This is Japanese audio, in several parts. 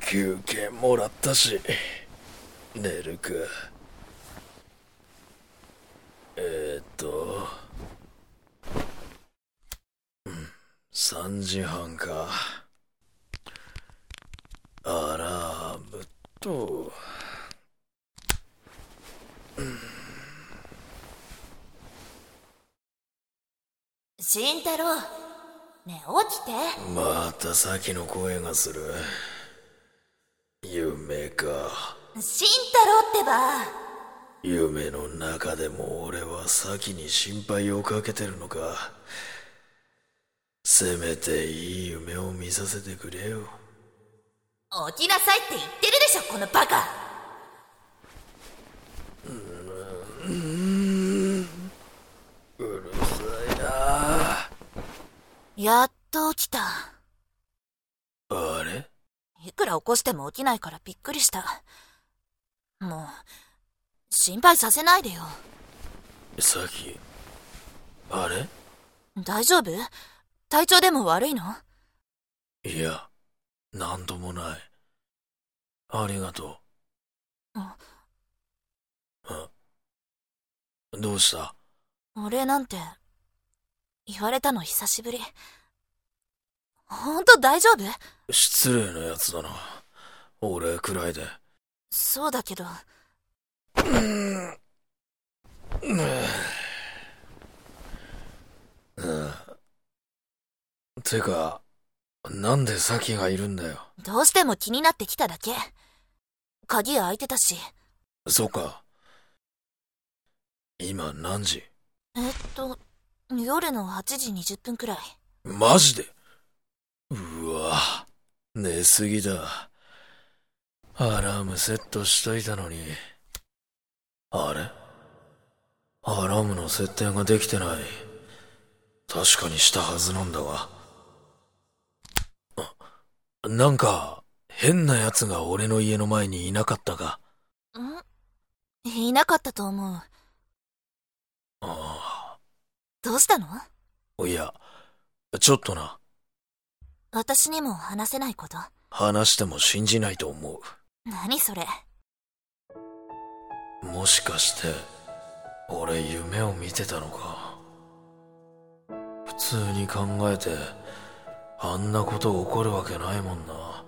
休憩もらったし寝るか。えー、っと3時半か。アラームと慎太郎。ねえ起きて。また先の声がする。夢か。慎太郎ってば。夢の中でも俺は先に心配をかけてるのか。せめていい夢を見させてくれよ。起きなさいって言ってるでしょこのバカうるさいなやっと起きた。あれ？いくら起こしても起きないからびっくりした。もう心配させないでよ。さきあれ？大丈夫？体調でも悪いの？いやなんともない。ありがとう。あ。あどうした？お礼なんて言われたの久しぶりほんと大丈夫？失礼なやつだな。俺くらいで。そうだけど。うん。てかなんでサキがいるんだよ？どうしても気になってきただけ。鍵開いてたし。そうか。今何時？えっと夜の8時20分くらい。マジで？うわ寝すぎだ。アラームセットしといたのに。あれ？アラームの設定ができてない。確かにしたはずなんだが。あなんか変な奴が俺の家の前にいなかったか？ん？いなかったと思う。あどうしたの？あいやちょっとな私にも話せないこと？話しても信じないと思う。何それ？もしかして俺夢を見てたのか？普通に考えてあんなこと起こるわけないもんな。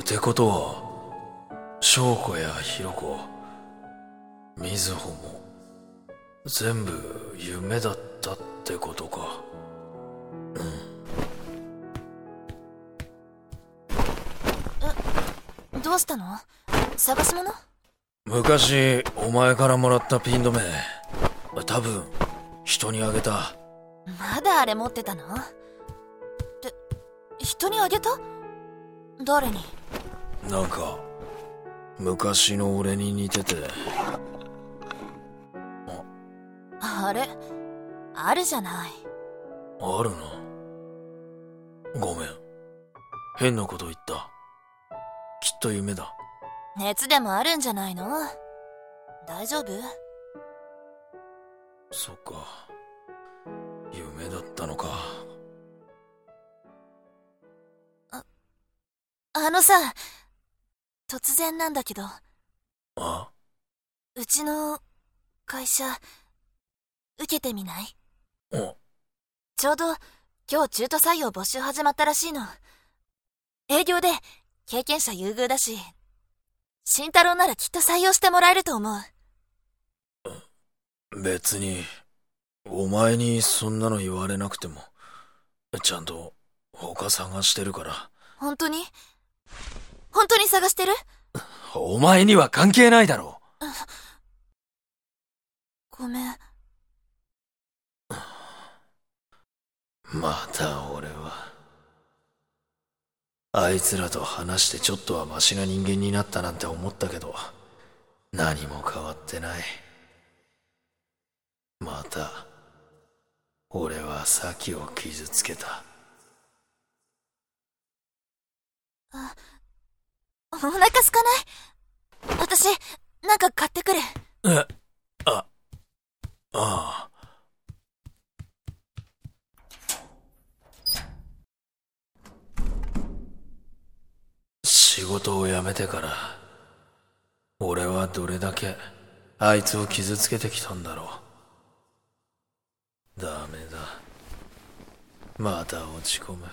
ってことは翔子やひろ子瑞穂も全部夢だったってことかどうしたの？探し物昔お前からもらったピン止め。多分人にあげた。まだあれ持ってたの？って人にあげた？誰に？なんか昔の俺に似てて。あれ？あるじゃない。あるなごめん。変なこと言ったきっと夢だ。熱でもあるんじゃないの？大丈夫？そっか。夢だったのか。あのさ突然なんだけど。あ？うちの会社受けてみない？お。ちょうど今日中途採用募集始まったらしいの。営業で経験者優遇だし慎太郎ならきっと採用してもらえると思う。別にお前にそんなの言われなくてもちゃんと他探してるから。本当に？本当に探してる？お前には関係ないだろごめん。また俺はあいつらと話してちょっとはマシな人間になったなんて思ったけど何も変わってない。また俺は先を傷つけた。お腹空かない？私なんか買ってくる。えあああ仕事を辞めてから俺はどれだけあいつを傷つけてきたんだろう。ダメだ。また落ち込む。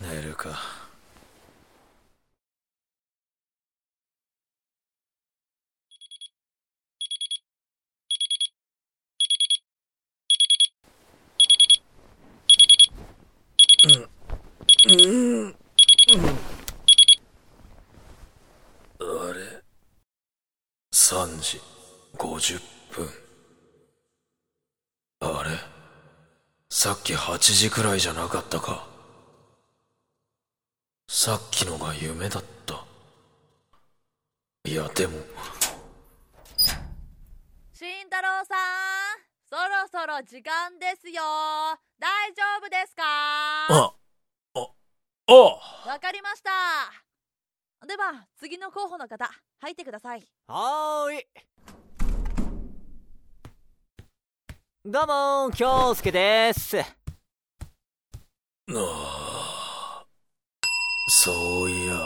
寝るか。うん。うん。あれ？3時50分。あれ？さっき8時くらいじゃなかったか。さっきのが夢だった。いやでも。慎太郎さんそろそろ時間ですよ。大丈夫ですか？あああわかりました。では次の候補の方入ってください。はーい。どうも京介です。ああそういや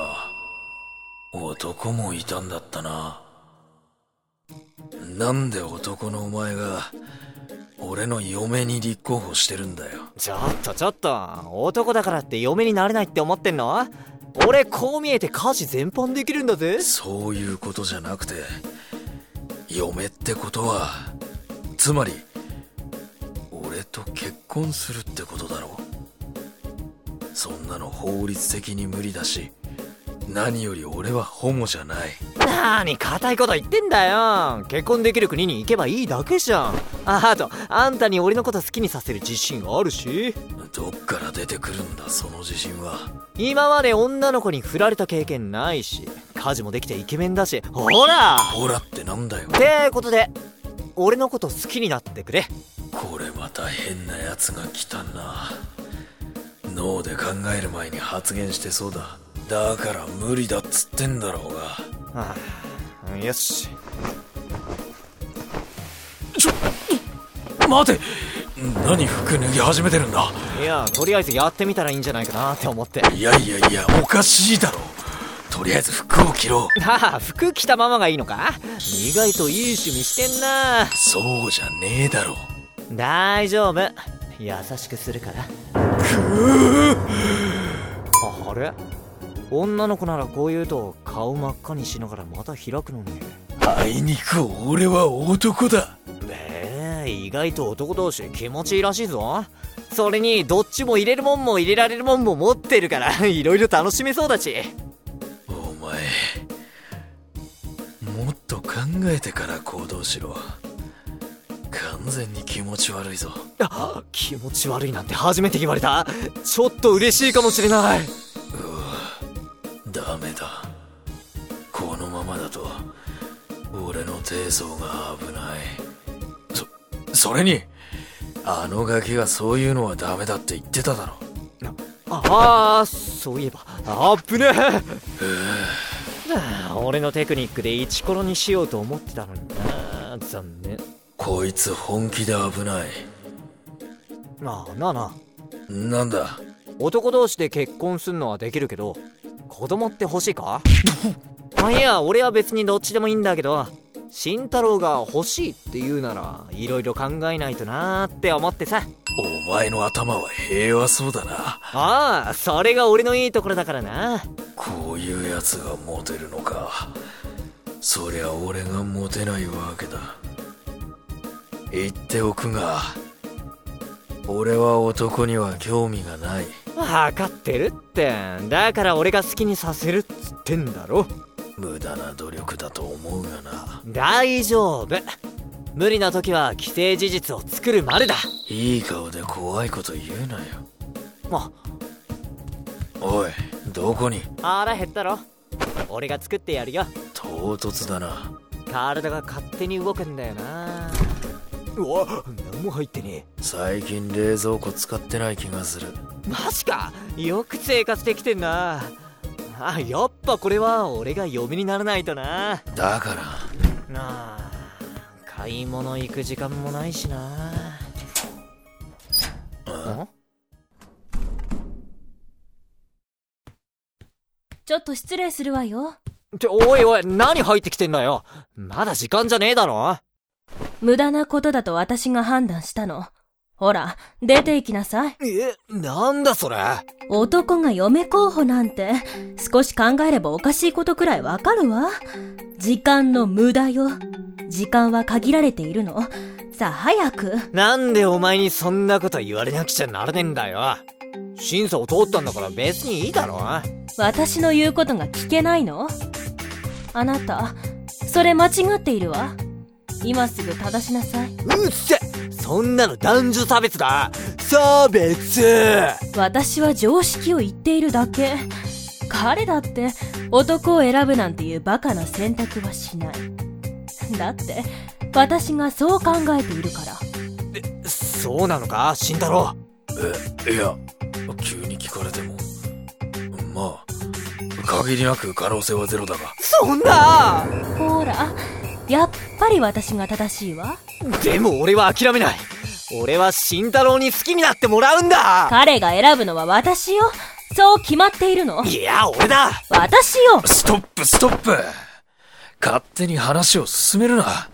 男もいたんだったな。なんで男のお前が俺の嫁に立候補してるんだよ。ちょっとちょっと。男だからって嫁になれないって思ってんの？俺こう見えて家事全般できるんだぜ。そういうことじゃなくて嫁ってことはつまり俺と結婚するってことだろそんなの法律的に無理だし何より俺はホモじゃない。なに固いこと言ってんだよ。結婚できる国に行けばいいだけじゃん。ああとあんたに俺のこと好きにさせる自信あるし。どっから出てくるんだその自信は。今まで女の子に振られた経験ないし。家事もできてイケメンだし。ほら！ほらってなんだよ。ってことで俺のこと好きになってくれ。これまた変なやつが来たな。脳で考える前に発言してそうだだから無理だっつってんだろうが。はあよし。待て。何服脱ぎ始めてるんだ。いやとりあえずやってみたらいいんじゃないかなって思って。いやいやいやおかしいだろ。とりあえず服を着ろ。はあ服着たままがいいのか？意外といい趣味してんな。そうじゃねえだろ。大丈夫。優しくするから。あれ？女の子ならこう言うと顔真っ赤にしながらまた開くのにあいにく俺は男だ。ええ意外と男同士気持ちいいらしいぞ。それにどっちも入れるもんも入れられるもんも持ってるからいろいろ楽しめそうだし。お前もっと考えてから行動しろ。完全に気持ち悪いぞ。あ気持ち悪いなんて初めて言われた。ちょっと嬉しいかもしれない俺の低層が危ない。そそれにあのガキがそういうのはダメだって言ってただろ。ああそういえばあっぶねえ。はあ俺のテクニックでイチコロにしようと思ってたのにな。残念。こいつ本気で危ない。ああなあなあ。なんだ？男同士で結婚すんのはできるけど子供って欲しいか？まあいや俺は別にどっちでもいいんだけど慎太郎が欲しいって言うならいろいろ考えないとなーって思ってさ。お前の頭は平和そうだな。ああそれが俺のいいところだからな。こういうやつがモテるのか。そりゃ俺がモテないわけだ。言っておくが俺は男には興味がない。分かってるってだから俺が好きにさせるっつってんだろ無駄な努力だと思うがな。大丈夫。無理な時は既成事実を作るまでだ。いい顔で怖いこと言うなよ。あおいどこに？腹減ったろ。俺が作ってやるよ。唐突だな。体が勝手に動くんだよな。うわ何も入ってね最近冷蔵庫使ってない気がする。えマジか。よく生活できてんなあやっぱこれは俺が嫁にならないとなだからなあ買い物行く時間もないしなちょっと失礼するわよ。って、おいおい、何入ってきてんだよ。まだ時間じゃねえだろ無駄なことだと私が判断したの。ほら、出て行きなさい。え、なんだそれ？男が嫁候補なんて、少し考えればおかしいことくらいわかるわ。時間の無駄よ。時間は限られているの。さあ、早く。なんでお前にそんなこと言われなくちゃならねえんだよ。審査を通ったんだから別にいいだろ。私の言うことが聞けないの？あなた、それ間違っているわ。今すぐ正しなさい。うっせそんなの男女差別だ差別私は常識を言っているだけ。彼だって男を選ぶなんていうバカな選択はしない。だって、私がそう考えているから。そうなのか？慎太郎。え、いや、急に聞かれても。まあ、限りなく可能性はゼロだが。そんなほら、やっぱり私が正しいわ。でも俺は諦めない。俺は慎太郎に好きになってもらうんだ彼が選ぶのは私よ。そう決まっているの。いや、俺だ私よストップ、ストップ勝手に話を進めるな。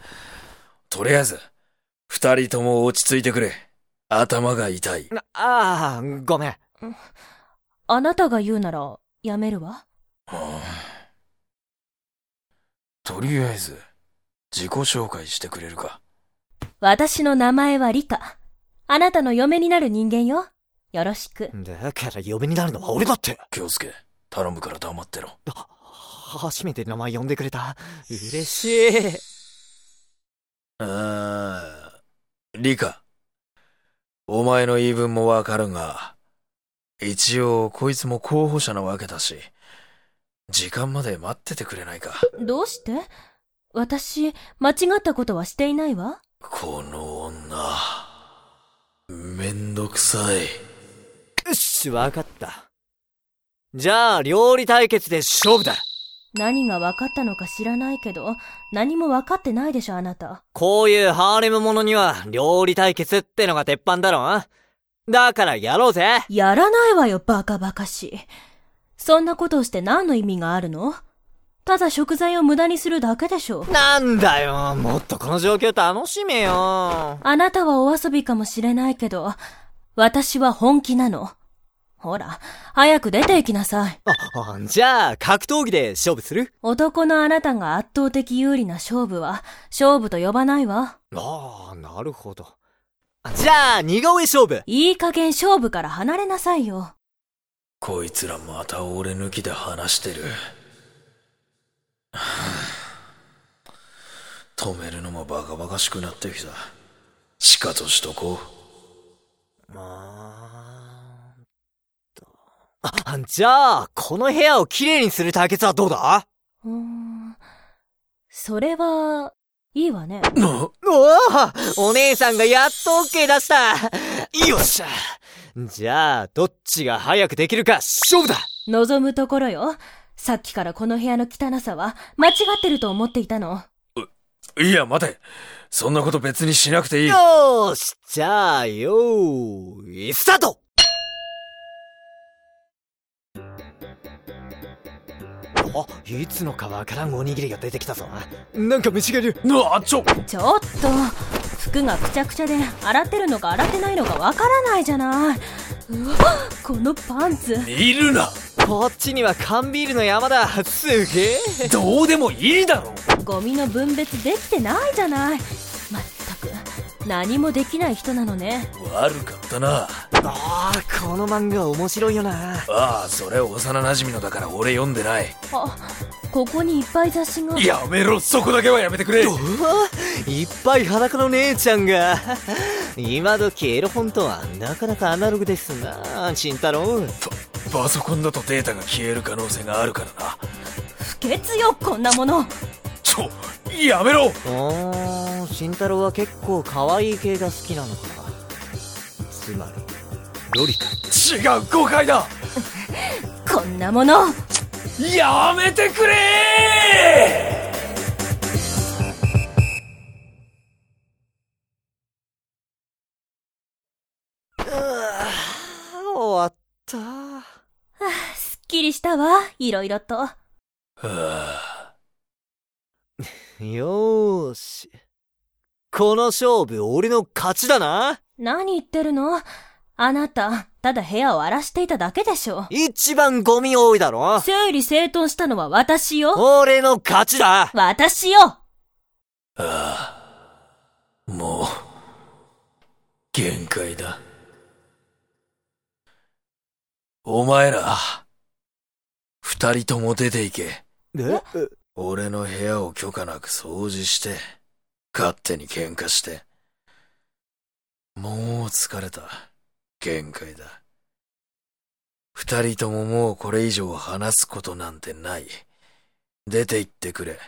とりあえず、二人とも落ち着いてくれ。頭が痛い。なああ、ごめん。あなたが言うなら、やめるわ。はあとりあえず、自己紹介してくれるか。私の名前はリカ。あなたの嫁になる人間よ。よろしく。だから嫁になるのは俺だって。京介、頼むから黙ってろ。初めて名前呼んでくれた。嬉しい。あー、リカ。お前の言い分もわかるが、一応こいつも候補者なわけだし、時間まで待っててくれないか。どうして？私、間違ったことはしていないわ？この女、めんどくさい。よし、わかった。じゃあ、料理対決で勝負だ。何が分かったのか知らないけど、何も分かってないでしょ、あなた。こういうハーレムものには、料理対決ってのが鉄板だろ？だからやろうぜやらないわよ、バカバカしい。そんなことをして何の意味があるの？ただ食材を無駄にするだけでしょ。なんだよ、もっとこの状況楽しめよ。あなたはお遊びかもしれないけど、私は本気なの。ほら、早く出て行きなさい。あ、あじゃあ、格闘技で勝負する？男のあなたが圧倒的有利な勝負は、勝負と呼ばないわ。ああ、なるほど。じゃあ、似顔絵勝負いい加減勝負から離れなさいよ。こいつらまた俺抜きで話してる。はあ止めるのもバカバカしくなってきた。しかとしとこう。あーっと。あ、じゃあ、この部屋をきれいにする対決はどうだ？うーん。それは、いいわね。な、おおお姉さんがやっと OK 出したよっしゃじゃあ、どっちが早くできるか勝負だ望むところよ。さっきからこの部屋の汚さは、間違ってると思っていたの？いや、待て。そんなこと別にしなくていい。よーしじゃあ、よーい、スタートあ、いつのかわからんおにぎりが出てきたぞ。なんか虫がいる。なあ、ちょ、ちょっと、服がくちゃくちゃで、洗ってるのか洗ってないのかわからないじゃない。うわ、このパンツ。いるな。こっちには缶ビールの山だ。すげえ。どうでもいいだろ。ゴミの分別できてないじゃない。まったく、何もできない人なのね。悪かったな。ああ、この漫画面白いよな。ああ、それ幼馴染のだから俺読んでない。あ、ここにいっぱい雑誌が。やめろ、そこだけはやめてくれ。う？わいっぱい裸の姉ちゃんが。今時エロ本とはなかなかアナログですな、慎太郎。パパソコンだとデータが消える可能性があるからな。不潔よ、こんなもの。ちょ、やめろおー、慎太郎は結構可愛い系が好きなのか。つまり、ロリか。違う、誤解だ こんなもの。やめてくれしたわ、いろいろと。はあ、よーし。この勝負俺の勝ちだな。何言ってるの？あなた、ただ部屋を荒らしていただけでしょ。一番ゴミ多いだろ。整理整頓したのは私よ。俺の勝ちだ。私よああ、もう、限界だ。お前ら、二人とも出て行け。え？俺の部屋を許可なく掃除して、勝手に喧嘩して。もう疲れた。限界だ。二人とももうこれ以上話すことなんてない。出て行ってくれ。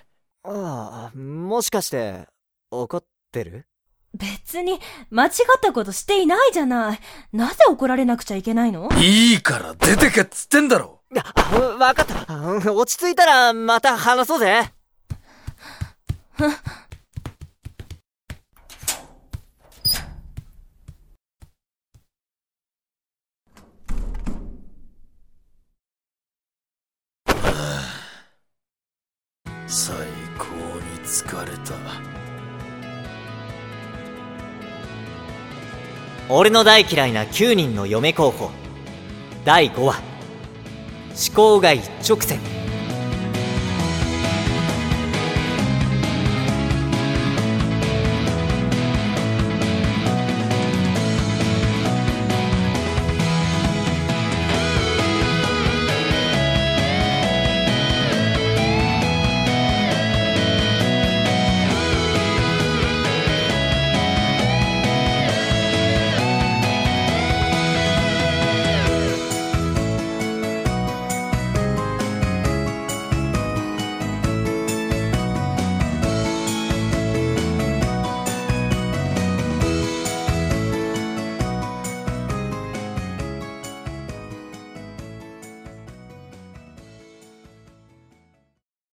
ああ、もしかして、怒ってる？別に、間違ったことしていないじゃない。なぜ怒られなくちゃいけないの？いいから出てけっつってんだろあ、わかった。うん落ち着いたらまた話そうぜ。最高に疲れた。俺の大嫌いな9人の嫁候補第5話思考が一直線。